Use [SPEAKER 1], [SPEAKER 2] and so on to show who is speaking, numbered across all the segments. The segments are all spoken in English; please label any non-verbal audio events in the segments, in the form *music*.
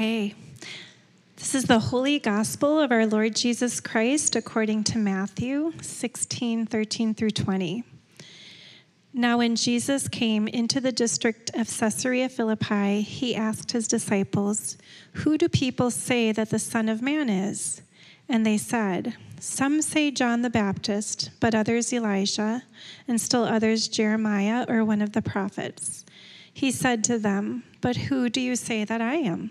[SPEAKER 1] Okay. This is the Holy Gospel of our Lord Jesus Christ according to Matthew 16, 13 through 20. Now, when Jesus came into the district of Caesarea Philippi, he asked his disciples, Who do people say that the Son of Man is? And they said, Some say John the Baptist, but others Elijah, and still others Jeremiah or one of the prophets. He said to them, But who do you say that I am?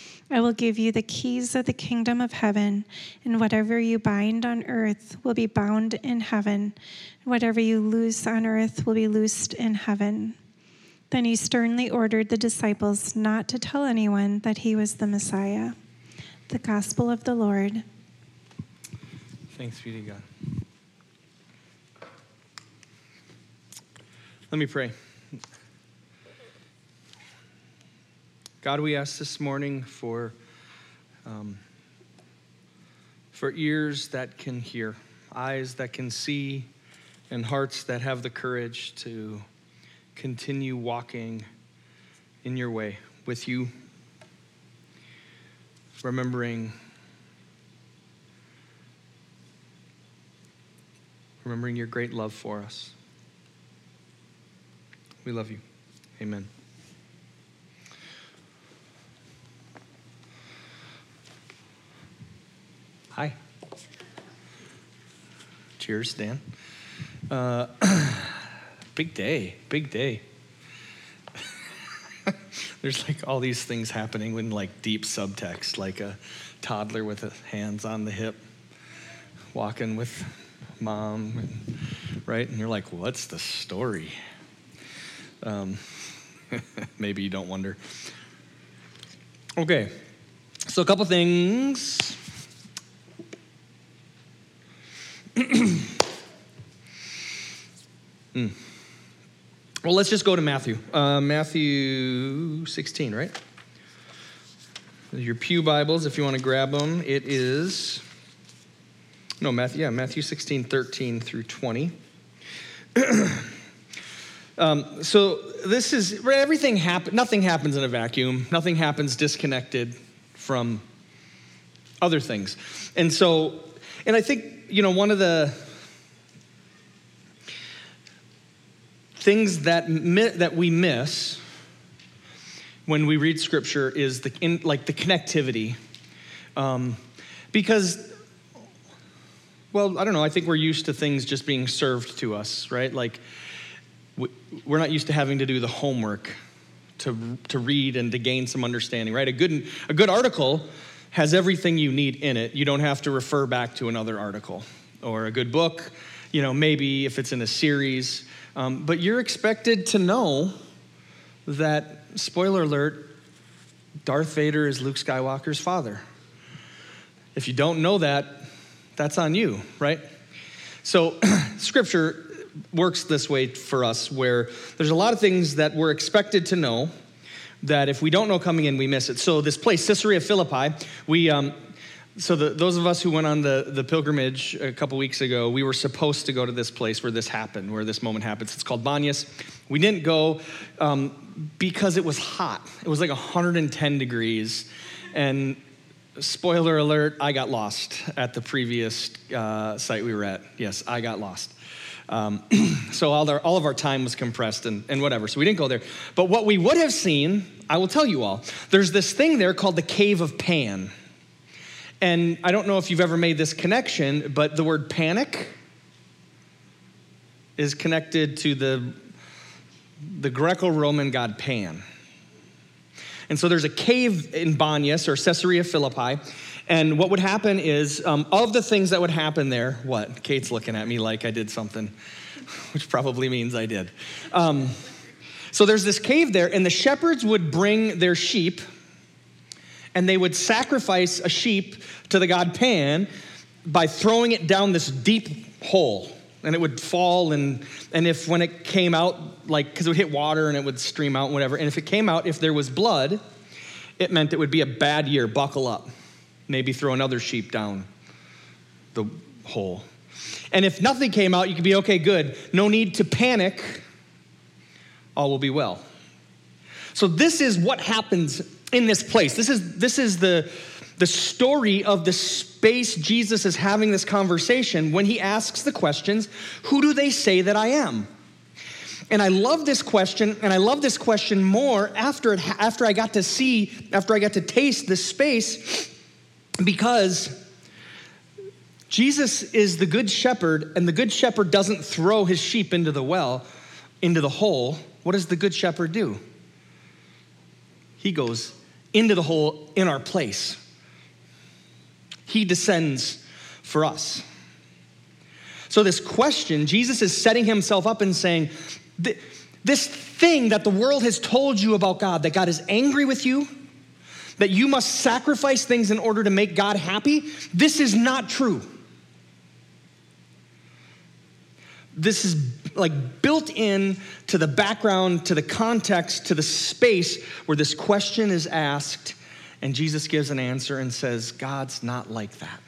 [SPEAKER 1] I will give you the keys of the kingdom of heaven, and whatever you bind on earth will be bound in heaven, and whatever you loose on earth will be loosed in heaven. Then he sternly ordered the disciples not to tell anyone that he was the Messiah. The Gospel of the Lord.
[SPEAKER 2] Thanks be to God. Let me pray. God, we ask this morning for, um, for ears that can hear, eyes that can see, and hearts that have the courage to continue walking in your way with you, remembering. Remembering your great love for us. We love you. Amen. Cheers, Dan. Uh, *clears throat* big day, big day. *laughs* There's like all these things happening with like deep subtext, like a toddler with hands on the hip, walking with mom, and, right? And you're like, what's the story? Um, *laughs* maybe you don't wonder. Okay, so a couple things mm. Well, let's just go to Matthew. Uh, Matthew 16, right? Your Pew Bibles, if you want to grab them, it is, no, Matthew, yeah, Matthew 16, 13 through 20. *clears throat* um, so this is, everything happens, nothing happens in a vacuum. Nothing happens disconnected from other things. And so, and I think you know, one of the things that, mi- that we miss when we read scripture is the, in, like the connectivity. Um, because, well, I don't know, I think we're used to things just being served to us, right? Like, we're not used to having to do the homework to, to read and to gain some understanding, right? A good, a good article has everything you need in it. You don't have to refer back to another article or a good book, you know, maybe if it's in a series. Um, but you're expected to know that, spoiler alert, Darth Vader is Luke Skywalker's father. If you don't know that, that's on you, right? So, *clears throat* scripture works this way for us where there's a lot of things that we're expected to know that if we don't know coming in, we miss it. So, this place, Caesarea Philippi, we, um, so the, those of us who went on the, the pilgrimage a couple weeks ago, we were supposed to go to this place where this happened, where this moment happens. It's called Banyas. We didn't go um, because it was hot. It was like 110 degrees. And spoiler alert, I got lost at the previous uh, site we were at. Yes, I got lost. Um, *clears throat* so all, our, all of our time was compressed and, and whatever. So we didn't go there. But what we would have seen, I will tell you all. There's this thing there called the Cave of Pan. And I don't know if you've ever made this connection, but the word panic is connected to the, the Greco Roman god Pan. And so there's a cave in Banyas or Caesarea Philippi. And what would happen is, um, of the things that would happen there, what? Kate's looking at me like I did something, *laughs* which probably means I did. Um, so there's this cave there, and the shepherds would bring their sheep, and they would sacrifice a sheep to the god Pan by throwing it down this deep hole and it would fall and and if when it came out like because it would hit water and it would stream out and whatever and if it came out if there was blood it meant it would be a bad year buckle up maybe throw another sheep down the hole. And if nothing came out you could be okay good no need to panic all will be well. So this is what happens in this place this is this is the the story of the space Jesus is having this conversation when he asks the questions Who do they say that I am? And I love this question, and I love this question more after, it, after I got to see, after I got to taste this space, because Jesus is the good shepherd, and the good shepherd doesn't throw his sheep into the well, into the hole. What does the good shepherd do? He goes into the hole in our place. He descends for us. So, this question, Jesus is setting himself up and saying, This thing that the world has told you about God, that God is angry with you, that you must sacrifice things in order to make God happy, this is not true. This is like built in to the background, to the context, to the space where this question is asked and Jesus gives an answer and says, God's not like that.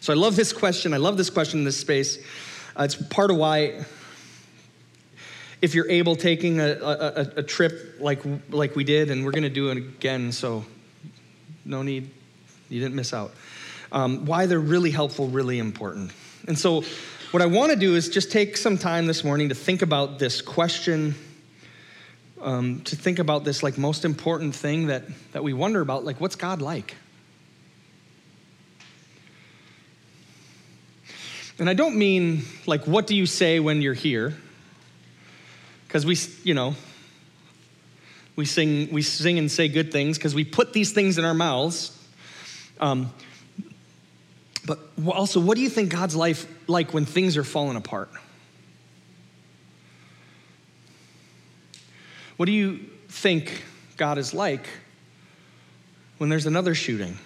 [SPEAKER 2] So I love this question. I love this question in this space. Uh, it's part of why, if you're able, taking a, a, a trip like, like we did, and we're going to do it again, so no need, you didn't miss out. Um, why they're really helpful, really important. And so, what I want to do is just take some time this morning to think about this question um, to think about this like most important thing that, that we wonder about like what's god like? And i don't mean like what do you say when you're here? Because we you know we sing we sing and say good things because we put these things in our mouths. Um, but also what do you think god's life like when things are falling apart What do you think God is like when there's another shooting?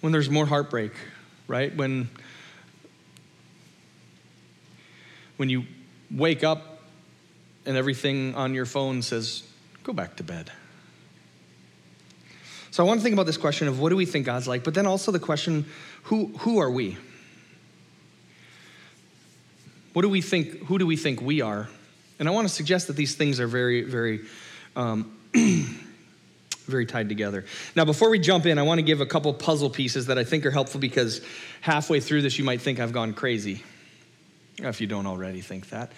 [SPEAKER 2] When there's more heartbreak, right? When when you wake up and everything on your phone says, go back to bed. So I want to think about this question of what do we think God's like, but then also the question, who, who are we? What do we think, who do we think we are? And I want to suggest that these things are very, very, um, *clears throat* very tied together. Now, before we jump in, I want to give a couple puzzle pieces that I think are helpful because halfway through this, you might think I've gone crazy, if you don't already think that.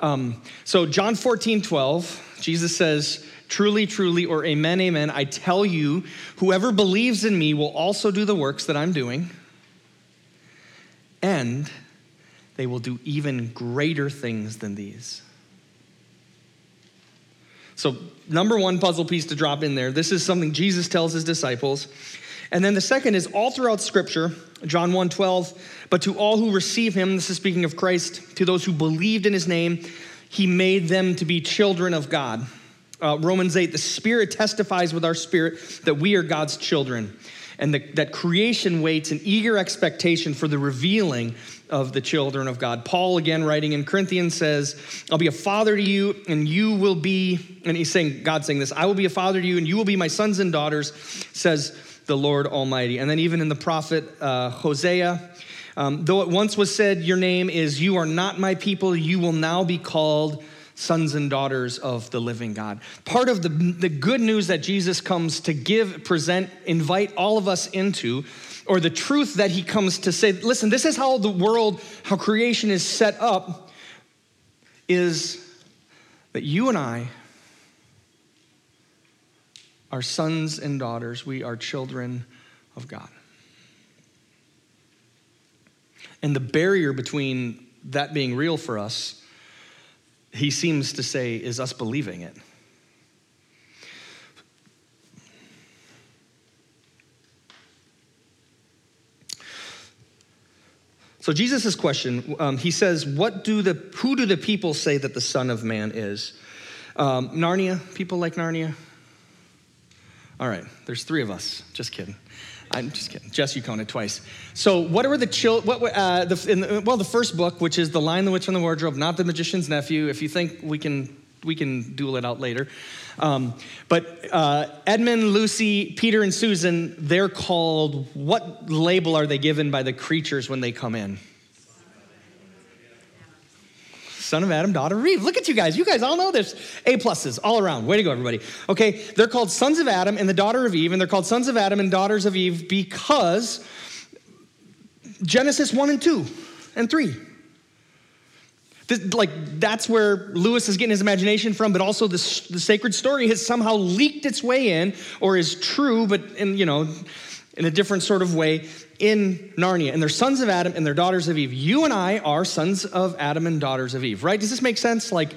[SPEAKER 2] Um, so, John 14, 12, Jesus says, Truly, truly, or amen, amen, I tell you, whoever believes in me will also do the works that I'm doing. And they will do even greater things than these. So, number one puzzle piece to drop in there this is something Jesus tells his disciples. And then the second is all throughout Scripture, John 1 12, but to all who receive him, this is speaking of Christ, to those who believed in his name, he made them to be children of God. Uh, Romans 8, the Spirit testifies with our spirit that we are God's children, and the, that creation waits in eager expectation for the revealing of the children of God. Paul, again, writing in Corinthians, says, I'll be a father to you, and you will be, and he's saying, God saying this, I will be a father to you, and you will be my sons and daughters, says the Lord Almighty. And then even in the prophet uh, Hosea, um, though it once was said, Your name is, You are not my people, you will now be called sons and daughters of the living God. Part of the, the good news that Jesus comes to give, present, invite all of us into or the truth that he comes to say, listen, this is how the world, how creation is set up, is that you and I are sons and daughters. We are children of God. And the barrier between that being real for us, he seems to say, is us believing it. So Jesus' question, um, he says, "What do the who do the people say that the Son of Man is?" Um, Narnia, people like Narnia. All right, there's three of us. Just kidding. I'm just kidding. Jess, you counted twice. So, what were the chill? What uh, the, the, well, the first book, which is the Lion, the Witch, and the Wardrobe, not the Magician's Nephew. If you think we can, we can duel it out later. Um, but uh, Edmund, Lucy, Peter, and Susan, they're called. What label are they given by the creatures when they come in? Son of Adam, daughter of Eve. Look at you guys. You guys all know this. A pluses all around. Way to go, everybody. Okay, they're called sons of Adam and the daughter of Eve, and they're called sons of Adam and daughters of Eve because Genesis 1 and 2 and 3. This, like that's where Lewis is getting his imagination from, but also the, the sacred story has somehow leaked its way in, or is true, but in you know, in a different sort of way in Narnia, and they're sons of Adam and they're daughters of Eve. You and I are sons of Adam and daughters of Eve, right? Does this make sense? Like,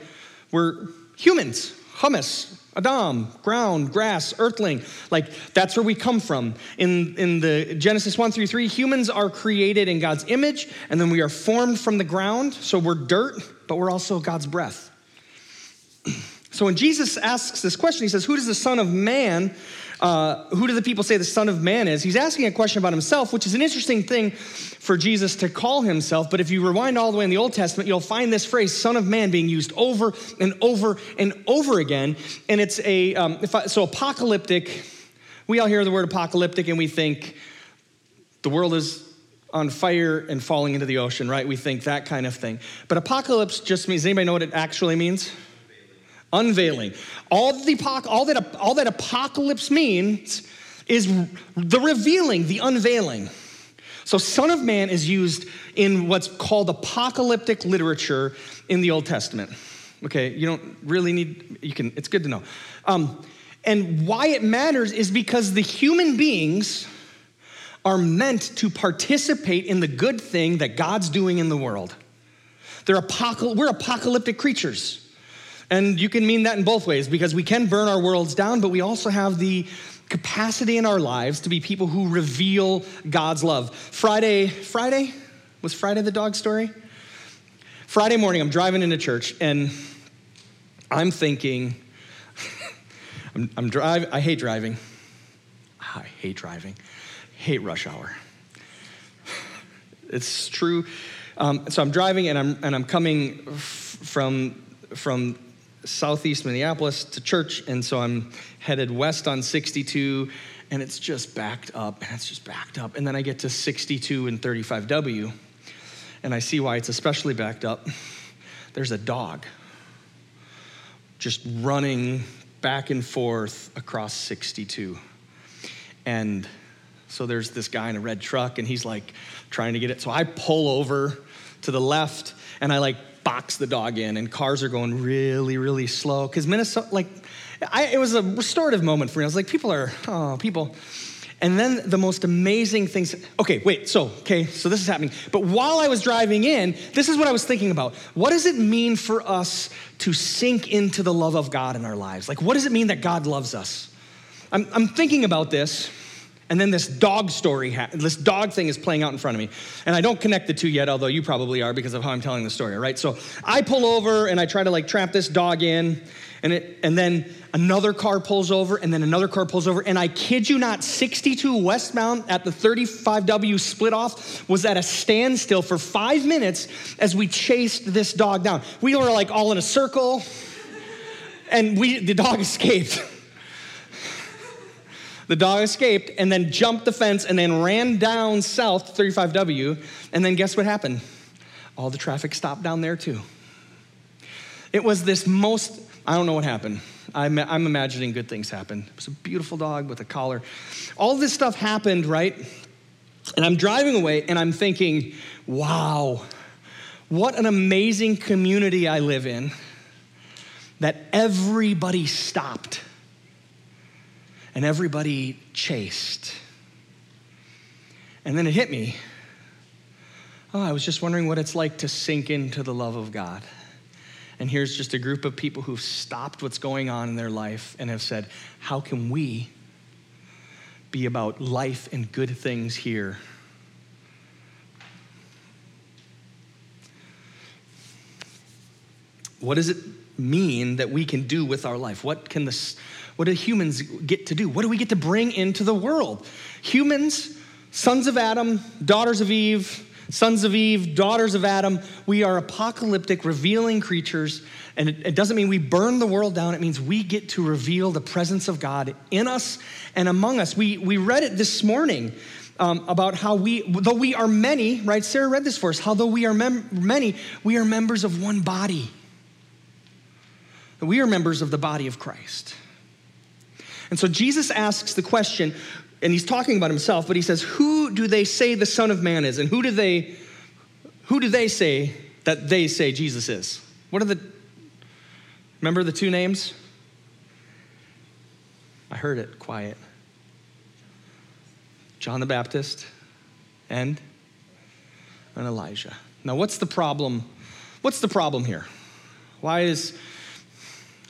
[SPEAKER 2] we're humans, humus, Adam, ground, grass, earthling. Like, that's where we come from. In, in the Genesis 1 through 3, humans are created in God's image, and then we are formed from the ground. So we're dirt, but we're also God's breath. *clears throat* So when Jesus asks this question, he says, Who does the Son of Man uh, who do the people say the Son of Man is? He's asking a question about himself, which is an interesting thing for Jesus to call himself. But if you rewind all the way in the Old Testament, you'll find this phrase, Son of Man, being used over and over and over again. And it's a, um, I, so apocalyptic, we all hear the word apocalyptic and we think the world is on fire and falling into the ocean, right? We think that kind of thing. But apocalypse just means, anybody know what it actually means? Unveiling. All, the, all, that, all that apocalypse means is the revealing, the unveiling. So, Son of Man is used in what's called apocalyptic literature in the Old Testament. Okay, you don't really need, you can, it's good to know. Um, and why it matters is because the human beings are meant to participate in the good thing that God's doing in the world. They're apocal- we're apocalyptic creatures. And you can mean that in both ways because we can burn our worlds down, but we also have the capacity in our lives to be people who reveal God's love. Friday, Friday? Was Friday the dog story? Friday morning, I'm driving into church and I'm thinking, *laughs* I'm, I'm I hate driving. I hate driving. Hate rush hour. It's true. Um, so I'm driving and I'm, and I'm coming f- from, from southeast Minneapolis to church, and so I'm headed west on 62, and it's just backed up, and it's just backed up. And then I get to 62 and 35W, and I see why it's especially backed up. There's a dog just running back and forth across 62. And so there's this guy in a red truck, and he's like trying to get it. So I pull over to the left, and I like box the dog in, and cars are going really, really slow. Because Minnesota, like, I, it was a restorative moment for me. I was like, people are, oh, people. And then the most amazing things. Okay, wait, so, okay, so this is happening. But while I was driving in, this is what I was thinking about. What does it mean for us to sink into the love of God in our lives? Like, what does it mean that God loves us? I'm, I'm thinking about this and then this dog story, ha- this dog thing is playing out in front of me. And I don't connect the two yet, although you probably are because of how I'm telling the story, right? So I pull over and I try to like trap this dog in, and, it, and then another car pulls over, and then another car pulls over. And I kid you not, 62 westbound at the 35W split off was at a standstill for five minutes as we chased this dog down. We were like all in a circle, and we, the dog escaped. *laughs* The dog escaped and then jumped the fence and then ran down south 35W. And then guess what happened? All the traffic stopped down there too. It was this most, I don't know what happened. I'm, I'm imagining good things happened. It was a beautiful dog with a collar. All this stuff happened, right? And I'm driving away and I'm thinking, wow, what an amazing community I live in that everybody stopped and everybody chased. And then it hit me. Oh, I was just wondering what it's like to sink into the love of God. And here's just a group of people who've stopped what's going on in their life and have said, How can we be about life and good things here? What is it mean that we can do with our life? What can this What do humans get to do? What do we get to bring into the world? Humans, sons of Adam, daughters of Eve, sons of Eve, daughters of Adam, we are apocalyptic, revealing creatures. And it, it, doesn't mean we burn the world down, it means we get to reveal the presence of God in us and among us. We, we read it this morning. Um, about how we, though we are many, right? Sarah read this for us. How though we are mem- many, we are members of one body. We are members of the body of Christ. And so Jesus asks the question, and he's talking about himself, but he says, Who do they say the Son of Man is? And who do they who do they say that they say Jesus is? What are the remember the two names? I heard it quiet. John the Baptist and and Elijah. Now what's the problem? What's the problem here? Why is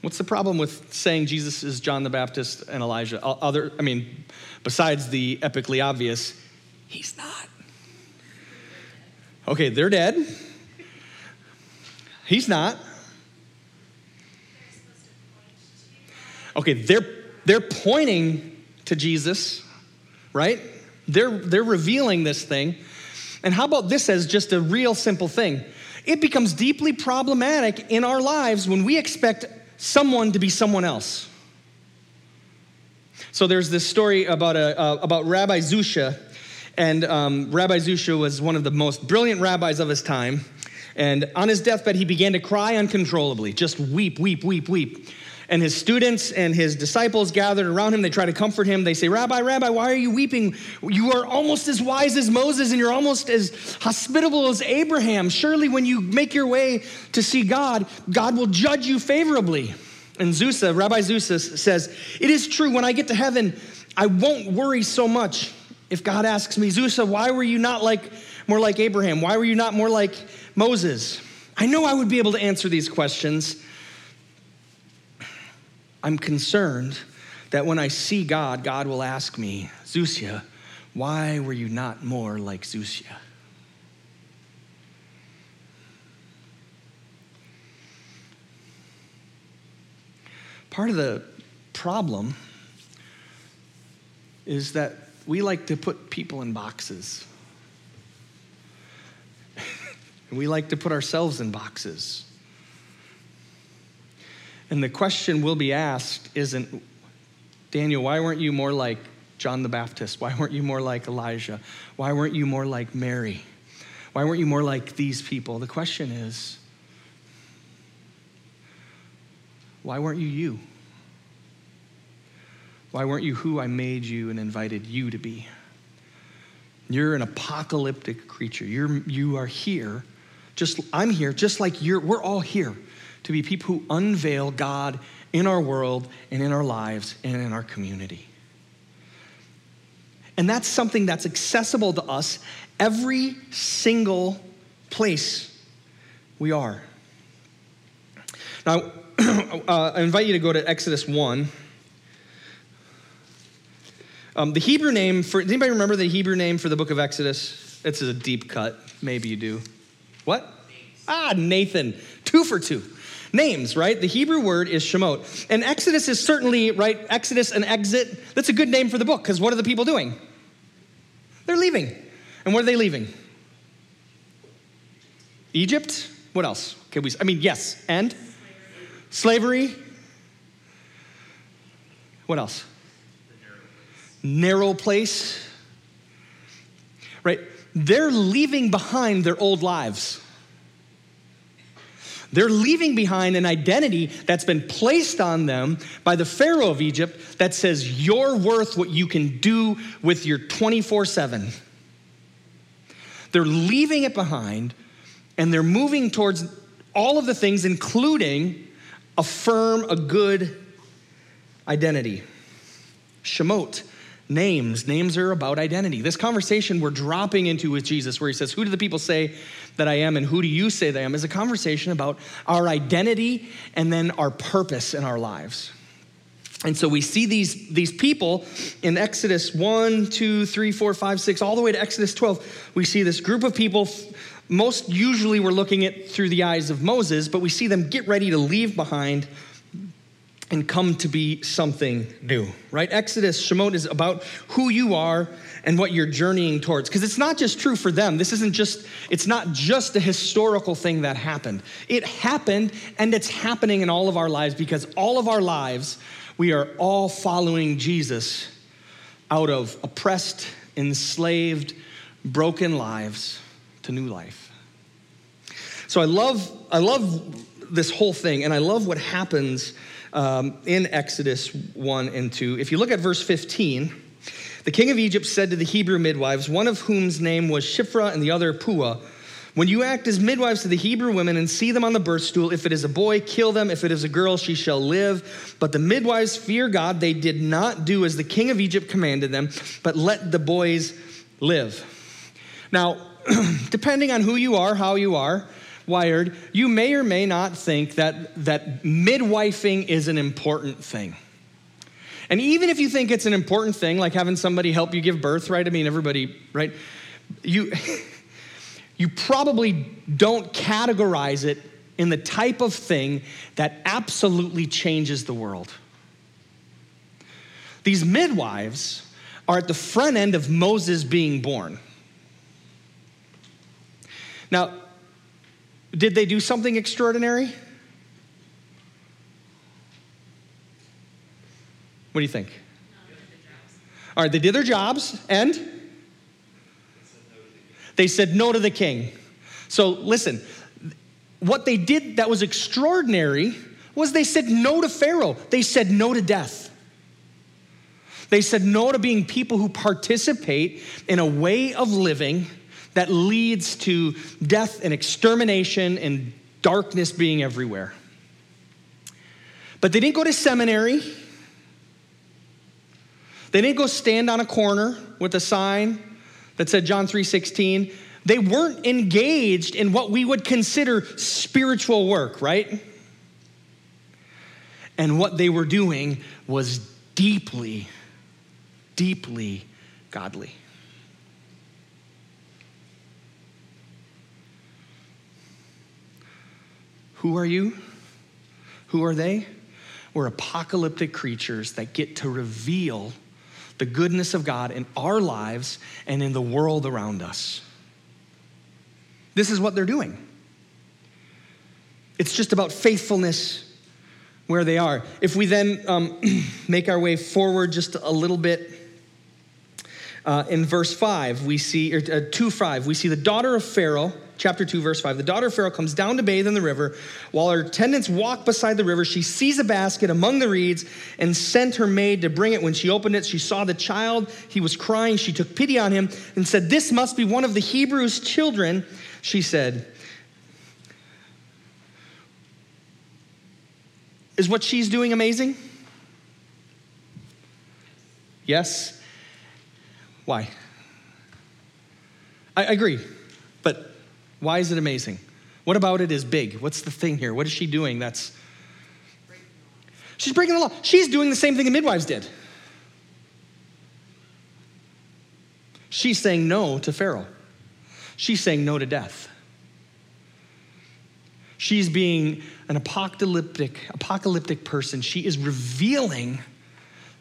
[SPEAKER 2] What's the problem with saying Jesus is John the Baptist and Elijah? Other, I mean, besides the epically obvious, he's not. Okay, they're dead. He's not. Okay, they're they're pointing to Jesus, right? They're they're revealing this thing. And how about this as just a real simple thing? It becomes deeply problematic in our lives when we expect someone to be someone else. So there's this story about, a, uh, about Rabbi Zusha, and um, Rabbi Zusha was one of the most brilliant rabbis of his time. And on his deathbed, he began to cry uncontrollably, just weep, weep, weep, weep. And his students and his disciples gathered around him. They try to comfort him. They say, Rabbi, Rabbi, why are you weeping? You are almost as wise as Moses and you're almost as hospitable as Abraham. Surely, when you make your way to see God, God will judge you favorably. And Zusa, uh, Rabbi Zusa says, It is true, when I get to heaven, I won't worry so much. If God asks me, Zusa, uh, why were you not like more like Abraham? Why were you not more like Moses? I know I would be able to answer these questions I'm concerned that when I see God, God will ask me, Zusia, why were you not more like Zusia? Part of the problem is that we like to put people in boxes. And *laughs* we like to put ourselves in boxes. And the question will be asked isn't, Daniel, why weren't you more like John the Baptist? Why weren't you more like Elijah? Why weren't you more like Mary? Why weren't you more like these people? The question is, why weren't you you? Why weren't you who I made you and invited you to be? You're an apocalyptic creature. You're, you are here, just I'm here, just like you're, we're all here to be people who unveil God in our world and in our lives and in our community. And that's something that's accessible to us every single place we are. Now, *clears throat* uh, I invite you to go to Exodus 1. Um, the Hebrew name for, does anybody remember the Hebrew name for the book of Exodus? It's a deep cut. Maybe you do. What? Ah, Nathan. Two for two names, right? The Hebrew word is Shemot. And Exodus is certainly, right? Exodus and exit. That's a good name for the book because what are the people doing? They're leaving. And where are they leaving? Egypt? What else? Can we, I mean, yes. And? Slavery. Slavery. What else? Narrow place. Right? They're leaving behind their old lives. They're leaving behind an identity that's been placed on them by the Pharaoh of Egypt that says, You're worth what you can do with your 24 7. They're leaving it behind and they're moving towards all of the things, including a firm, a good identity. Shemot, names. Names are about identity. This conversation we're dropping into with Jesus, where he says, Who do the people say that I am and who do you say that I am, is a conversation about our identity and then our purpose in our lives. And so we see these, these people in Exodus 1, 2, 3, 4, 5, 6, all the way to Exodus 12. We see this group of people. Most usually we're looking at through the eyes of Moses, but we see them get ready to leave behind and come to be something new, right? Exodus, Shemot is about who you are and what you're journeying towards. Because it's not just true for them. This isn't just, it's not just a historical thing that happened. It happened and it's happening in all of our lives because all of our lives, we are all following Jesus out of oppressed, enslaved, broken lives to new life. So I love, I love this whole thing, and I love what happens um, in Exodus 1 and 2. If you look at verse 15, the king of Egypt said to the Hebrew midwives, one of whom's name was Shiphrah and the other Puah, when you act as midwives to the Hebrew women and see them on the birth stool, if it is a boy, kill them. If it is a girl, she shall live. But the midwives fear God. They did not do as the king of Egypt commanded them, but let the boys live. Now, *clears throat* depending on who you are, how you are, wired, you may or may not think that, that midwifing is an important thing. And even if you think it's an important thing, like having somebody help you give birth, right? I mean, everybody, right? You, *laughs* you probably don't categorize it in the type of thing that absolutely changes the world. These midwives are at the front end of Moses being born. Now, did they do something extraordinary? What do you think? All right, they did their jobs and they said no to the king. So listen, what they did that was extraordinary was they said no to Pharaoh. They said no to death. They said no to being people who participate in a way of living that leads to death and extermination and darkness being everywhere. But they didn't go to seminary. They didn't go stand on a corner with a sign that said John 3:16. They weren't engaged in what we would consider spiritual work, right? And what they were doing was deeply, deeply godly. Who are you? Who are they? We're apocalyptic creatures that get to reveal the goodness of God in our lives and in the world around us. This is what they're doing. It's just about faithfulness where they are. If we then um, *clears throat* make our way forward just a little bit, uh, in verse 5, we see, or uh, 2 5, we see the daughter of Pharaoh chapter 2, verse 5. The daughter of Pharaoh comes down to bathe in the river. While her attendants walk beside the river, she sees a basket among the reeds and sent her maid to bring it. When she opened it, she saw the child. He was crying. She took pity on him and said, This must be one of the Hebrews' children. She said, Is what she's doing amazing? Yes. Why? I agree. Why is it amazing? What about it is big? What's the thing here? What is she doing that's. She's breaking the law. She's doing the same thing the midwives did. She's saying no to Pharaoh. She's saying no to death. She's being an apocalyptic, apocalyptic person. She is revealing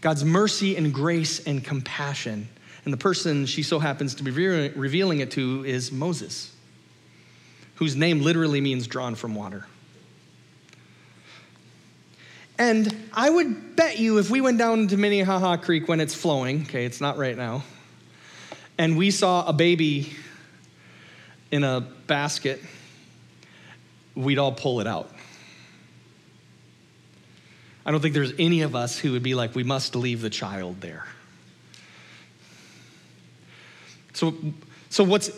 [SPEAKER 2] God's mercy and grace and compassion. And the person she so happens to be revealing it to is Moses whose name literally means drawn from water. And I would bet you if we went down to Minnehaha Creek when it's flowing, okay, it's not right now, and we saw a baby in a basket, we'd all pull it out. I don't think there's any of us who would be like, we must leave the child there. So, so what's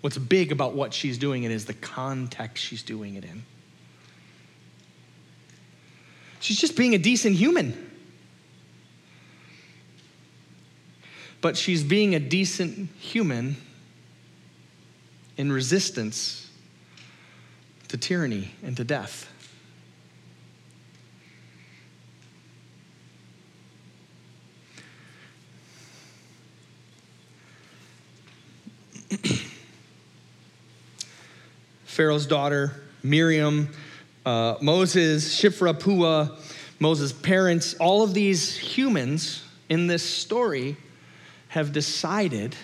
[SPEAKER 2] What's big about what she's doing it is the context she's doing it in. She's just being a decent human. But she's being a decent human in resistance to tyranny and to death. Pharaoh's daughter, Miriam, uh, Moses, Shiphrah, Puah, Moses' parents, all of these humans in this story have decided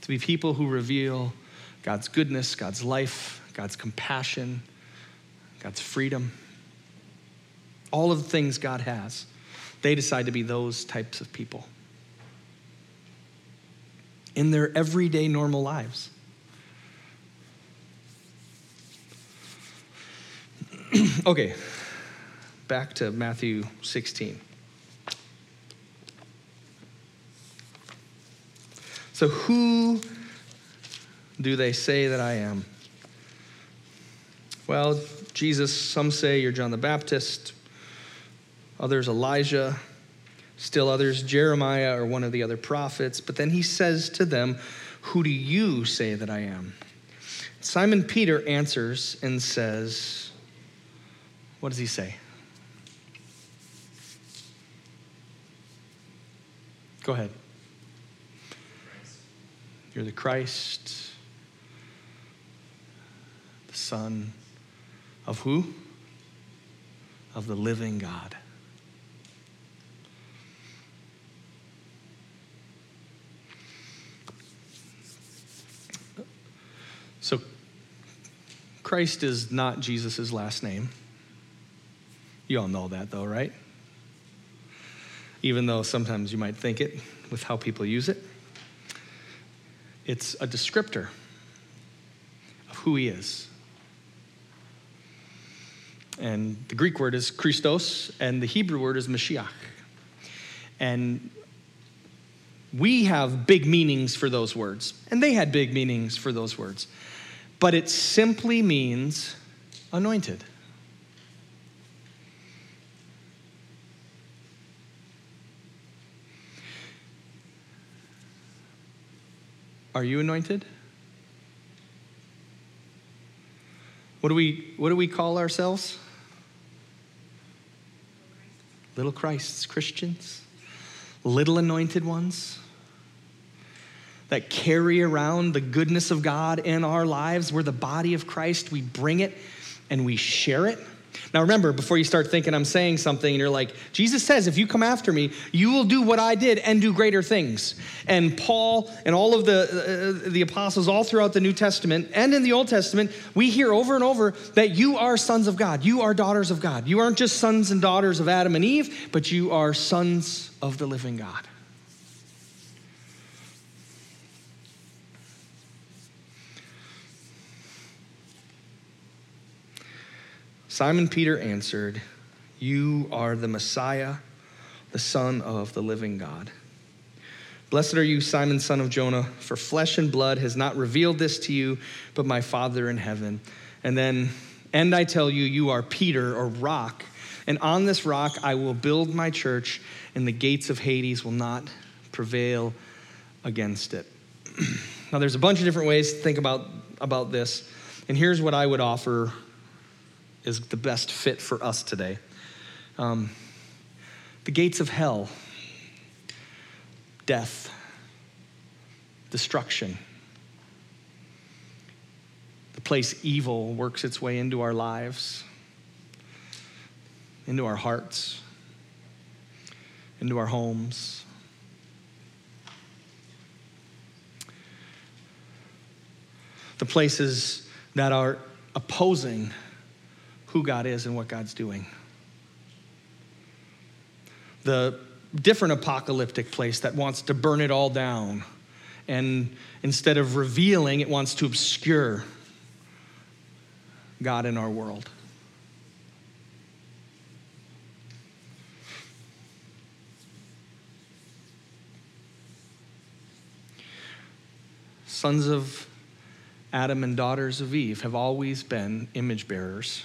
[SPEAKER 2] to be people who reveal God's goodness, God's life, God's compassion, God's freedom, all of the things God has. They decide to be those types of people in their everyday normal lives. *clears throat* okay, back to Matthew 16. So, who do they say that I am? Well, Jesus, some say you're John the Baptist, others Elijah, still others Jeremiah or one of the other prophets. But then he says to them, Who do you say that I am? Simon Peter answers and says, What does he say? Go ahead. You're the Christ, the Son of who? Of the living God. So, Christ is not Jesus' last name. You all know that, though, right? Even though sometimes you might think it with how people use it. It's a descriptor of who he is. And the Greek word is Christos, and the Hebrew word is Mashiach. And we have big meanings for those words, and they had big meanings for those words. But it simply means anointed. Are you anointed? What do we, what do we call ourselves? Little Christs, Christians, little anointed ones that carry around the goodness of God in our lives. We're the body of Christ. We bring it and we share it. Now, remember, before you start thinking I'm saying something and you're like, Jesus says, if you come after me, you will do what I did and do greater things. And Paul and all of the, uh, the apostles, all throughout the New Testament and in the Old Testament, we hear over and over that you are sons of God. You are daughters of God. You aren't just sons and daughters of Adam and Eve, but you are sons of the living God. Simon Peter answered, You are the Messiah, the Son of the living God. Blessed are you, Simon, son of Jonah, for flesh and blood has not revealed this to you, but my Father in heaven. And then, and I tell you, you are Peter, or rock, and on this rock I will build my church, and the gates of Hades will not prevail against it. *clears throat* now, there's a bunch of different ways to think about, about this, and here's what I would offer is the best fit for us today. Um, the gates of hell, death, destruction, the place evil works its way into our lives, into our hearts, into our homes. The places that are opposing who God is and what God's doing. The different apocalyptic place that wants to burn it all down. And instead of revealing, it wants to obscure God in our world. Sons of Adam and daughters of Eve have always been image bearers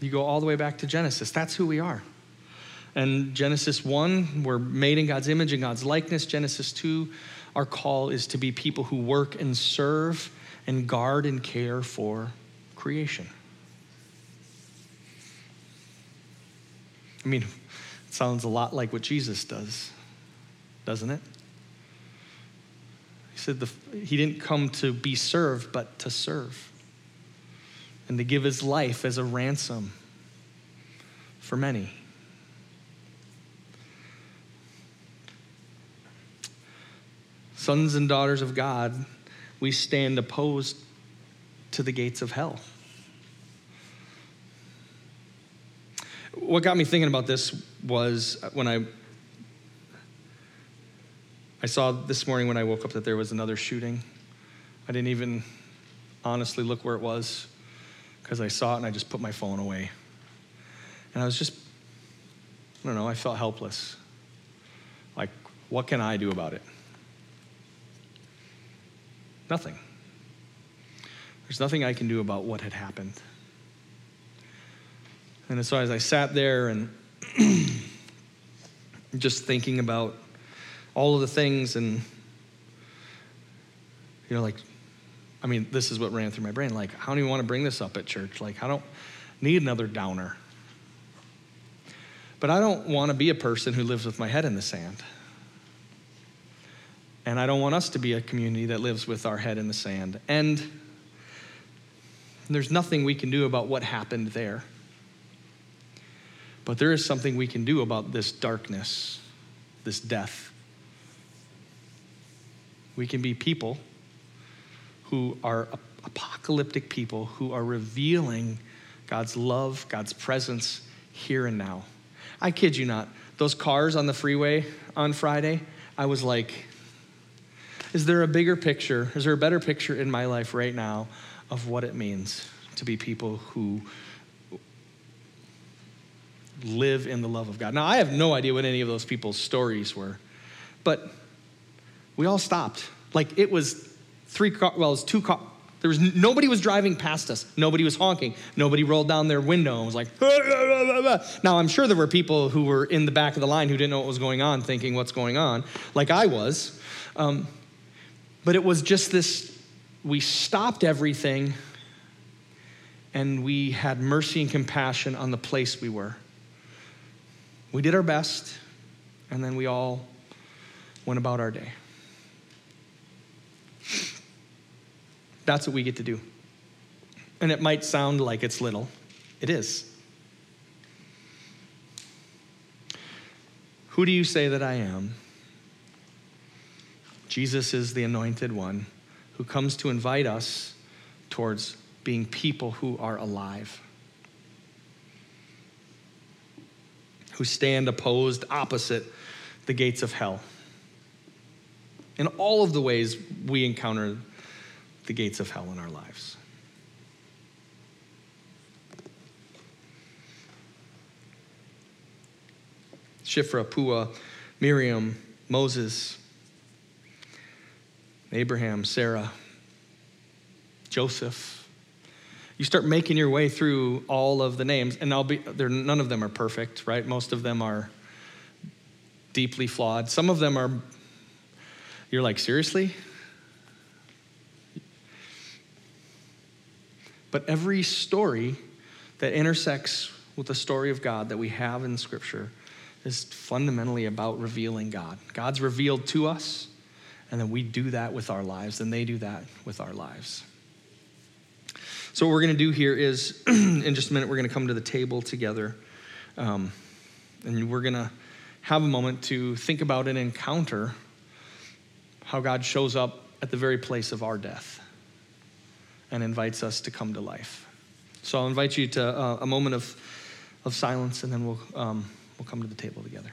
[SPEAKER 2] You go all the way back to Genesis. That's who we are. And Genesis 1, we're made in God's image and God's likeness. Genesis 2, our call is to be people who work and serve and guard and care for creation. I mean, it sounds a lot like what Jesus does, doesn't it? He said the, he didn't come to be served, but to serve and to give his life as a ransom for many. Sons and daughters of God, we stand opposed to the gates of hell. What got me thinking about this was when I I saw this morning when I woke up that there was another shooting. I didn't even honestly look where it was because I saw it and I just put my phone away. And I was just, I don't know, I felt helpless. Like, what can I do about it? Nothing. There's nothing I can do about what had happened. And so as I sat there and *clears throat* just thinking about all of the things and you know like i mean this is what ran through my brain like how do you want to bring this up at church? Like i don't need another downer. But i don't want to be a person who lives with my head in the sand. And i don't want us to be a community that lives with our head in the sand. And there's nothing we can do about what happened there. But there is something we can do about this darkness this death. We can be people who are apocalyptic people who are revealing God's love, God's presence here and now. I kid you not. Those cars on the freeway on Friday, I was like, is there a bigger picture? Is there a better picture in my life right now of what it means to be people who live in the love of God? Now, I have no idea what any of those people's stories were, but we all stopped. Like it was three car, well, it was two car. There was nobody was driving past us. Nobody was honking. Nobody rolled down their window and was like. now I'm sure there were people who were in the back of the line who didn't know what was going on, thinking what's going on, like I was. Um, but it was just this. We stopped everything, and we had mercy and compassion on the place we were. We did our best, and then we all went about our day. That's what we get to do. And it might sound like it's little, it is. Who do you say that I am? Jesus is the anointed one who comes to invite us towards being people who are alive, who stand opposed opposite the gates of hell. In all of the ways we encounter the gates of hell in our lives. Shiphrah, Puah, Miriam, Moses, Abraham, Sarah, Joseph. You start making your way through all of the names, and I'll be none of them are perfect, right? Most of them are deeply flawed. Some of them are, you're like, seriously? But every story that intersects with the story of God that we have in Scripture is fundamentally about revealing God. God's revealed to us, and then we do that with our lives, and they do that with our lives. So, what we're going to do here is, *clears throat* in just a minute, we're going to come to the table together, um, and we're going to have a moment to think about and encounter how God shows up at the very place of our death and invites us to come to life. So I'll invite you to uh, a moment of, of silence, and then we'll, um, we'll come to the table together.